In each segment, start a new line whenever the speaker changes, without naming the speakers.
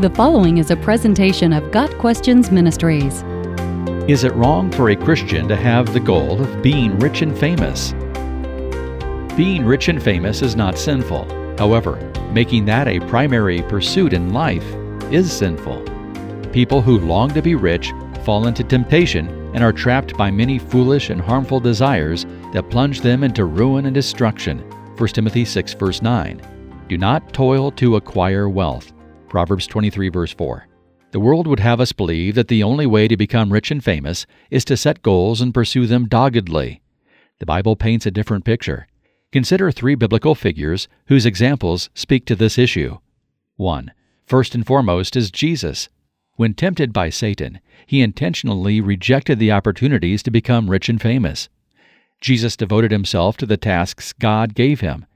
The following is a presentation of Got Questions Ministries.
Is it wrong for a Christian to have the goal of being rich and famous? Being rich and famous is not sinful. However, making that a primary pursuit in life is sinful. People who long to be rich fall into temptation and are trapped by many foolish and harmful desires that plunge them into ruin and destruction. 1 Timothy 6 verse 9. Do not toil to acquire wealth. Proverbs 23, verse 4. The world would have us believe that the only way to become rich and famous is to set goals and pursue them doggedly. The Bible paints a different picture. Consider three biblical figures whose examples speak to this issue. 1. First and foremost is Jesus. When tempted by Satan, he intentionally rejected the opportunities to become rich and famous. Jesus devoted himself to the tasks God gave him.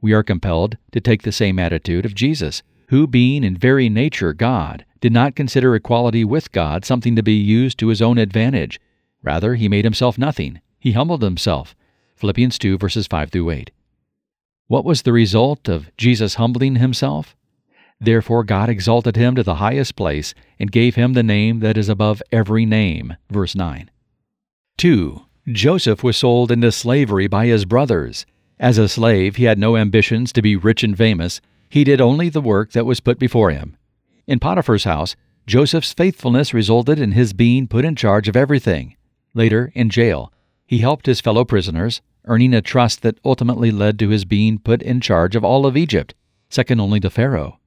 We are compelled to take the same attitude of Jesus who, being in very nature God, did not consider equality with God something to be used to his own advantage. Rather, he made himself nothing. He humbled himself. Philippians 2, verses 5 through 8. What was the result of Jesus humbling himself? Therefore God exalted him to the highest place and gave him the name that is above every name. Verse 9. 2. Joseph was sold into slavery by his brothers. As a slave, he had no ambitions to be rich and famous, he did only the work that was put before him. In Potiphar's house, Joseph's faithfulness resulted in his being put in charge of everything. Later, in jail, he helped his fellow prisoners, earning a trust that ultimately led to his being put in charge of all of Egypt, second only to Pharaoh.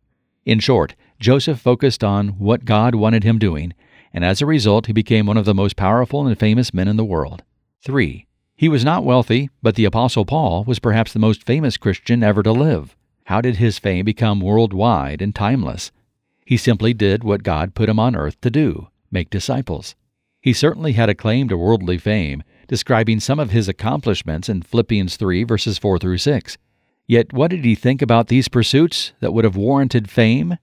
In short, Joseph focused on what God wanted him doing, and as a result, he became one of the most powerful and famous men in the world. 3. He was not wealthy, but the Apostle Paul was perhaps the most famous Christian ever to live. How did his fame become worldwide and timeless? He simply did what God put him on earth to do make disciples. He certainly had a claim to worldly fame, describing some of his accomplishments in Philippians 3, verses 4 through 6. Yet what did he think about these pursuits that would have warranted fame?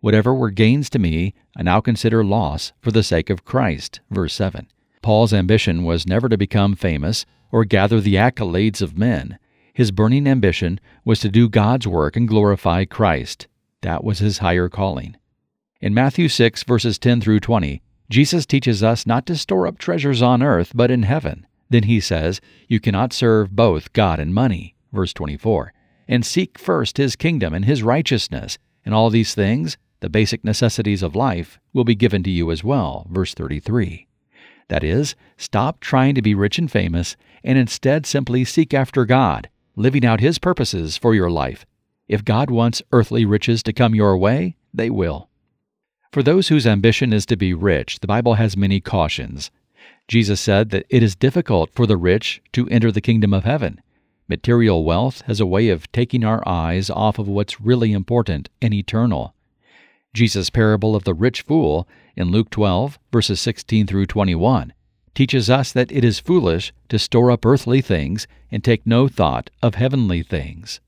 Whatever were gains to me, I now consider loss for the sake of Christ. Verse 7. Paul's ambition was never to become famous or gather the accolades of men. His burning ambition was to do God's work and glorify Christ. That was his higher calling. In Matthew 6, verses 10 through 20, Jesus teaches us not to store up treasures on earth, but in heaven. Then he says, You cannot serve both God and money. Verse 24. And seek first his kingdom and his righteousness, and all these things, the basic necessities of life, will be given to you as well. Verse 33. That is, stop trying to be rich and famous, and instead simply seek after God living out His purposes for your life. If God wants earthly riches to come your way, they will. For those whose ambition is to be rich, the Bible has many cautions. Jesus said that it is difficult for the rich to enter the kingdom of heaven. Material wealth has a way of taking our eyes off of what's really important and eternal. Jesus' parable of the rich fool in Luke 12, verses 16 through 21, teaches us that it is foolish to store up earthly things and take no thought of heavenly things.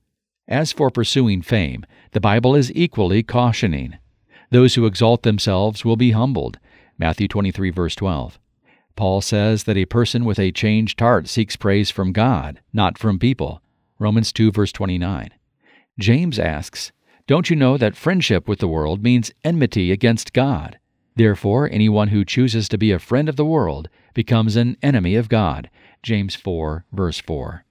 As for pursuing fame, the Bible is equally cautioning. Those who exalt themselves will be humbled. Matthew 23, verse 12. Paul says that a person with a changed heart seeks praise from God, not from people. Romans 2, verse 29. James asks, Don't you know that friendship with the world means enmity against God? Therefore, anyone who chooses to be a friend of the world becomes an enemy of God. James 4, verse 4.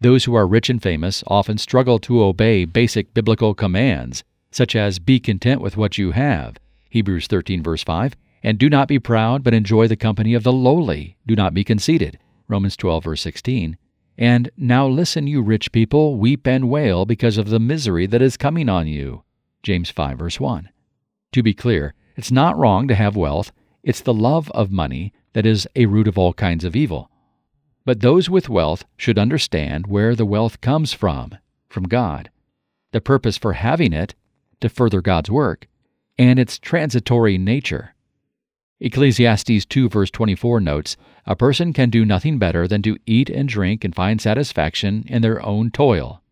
Those who are rich and famous often struggle to obey basic biblical commands, such as be content with what you have, Hebrews 13, verse 5, and do not be proud, but enjoy the company of the lowly. Do not be conceited, Romans 12, verse 16. And now listen, you rich people, weep and wail because of the misery that is coming on you, James 5, verse 1. To be clear, it's not wrong to have wealth, it's the love of money that is a root of all kinds of evil. But those with wealth should understand where the wealth comes from, from God, the purpose for having it, to further God's work, and its transitory nature. Ecclesiastes 2 verse 24 notes, A person can do nothing better than to eat and drink and find satisfaction in their own toil.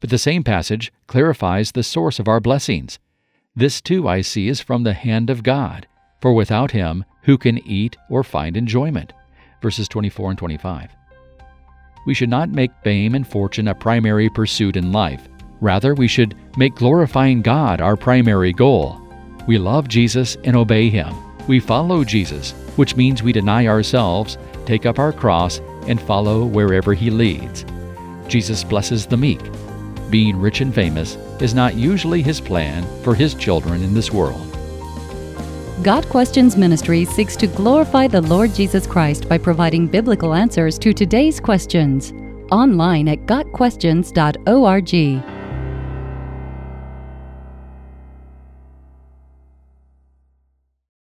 But the same passage clarifies the source of our blessings. This too I see is from the hand of God, for without him who can eat or find enjoyment? Verses 24 and 25. We should not make fame and fortune a primary pursuit in life. Rather, we should make glorifying God our primary goal. We love Jesus and obey Him. We follow Jesus, which means we deny ourselves, take up our cross, and follow wherever He leads. Jesus blesses the meek. Being rich and famous is not usually His plan for His children in this world.
Got Questions Ministry seeks to glorify the Lord Jesus Christ by providing biblical answers to today's questions. Online at GotQuestions.org.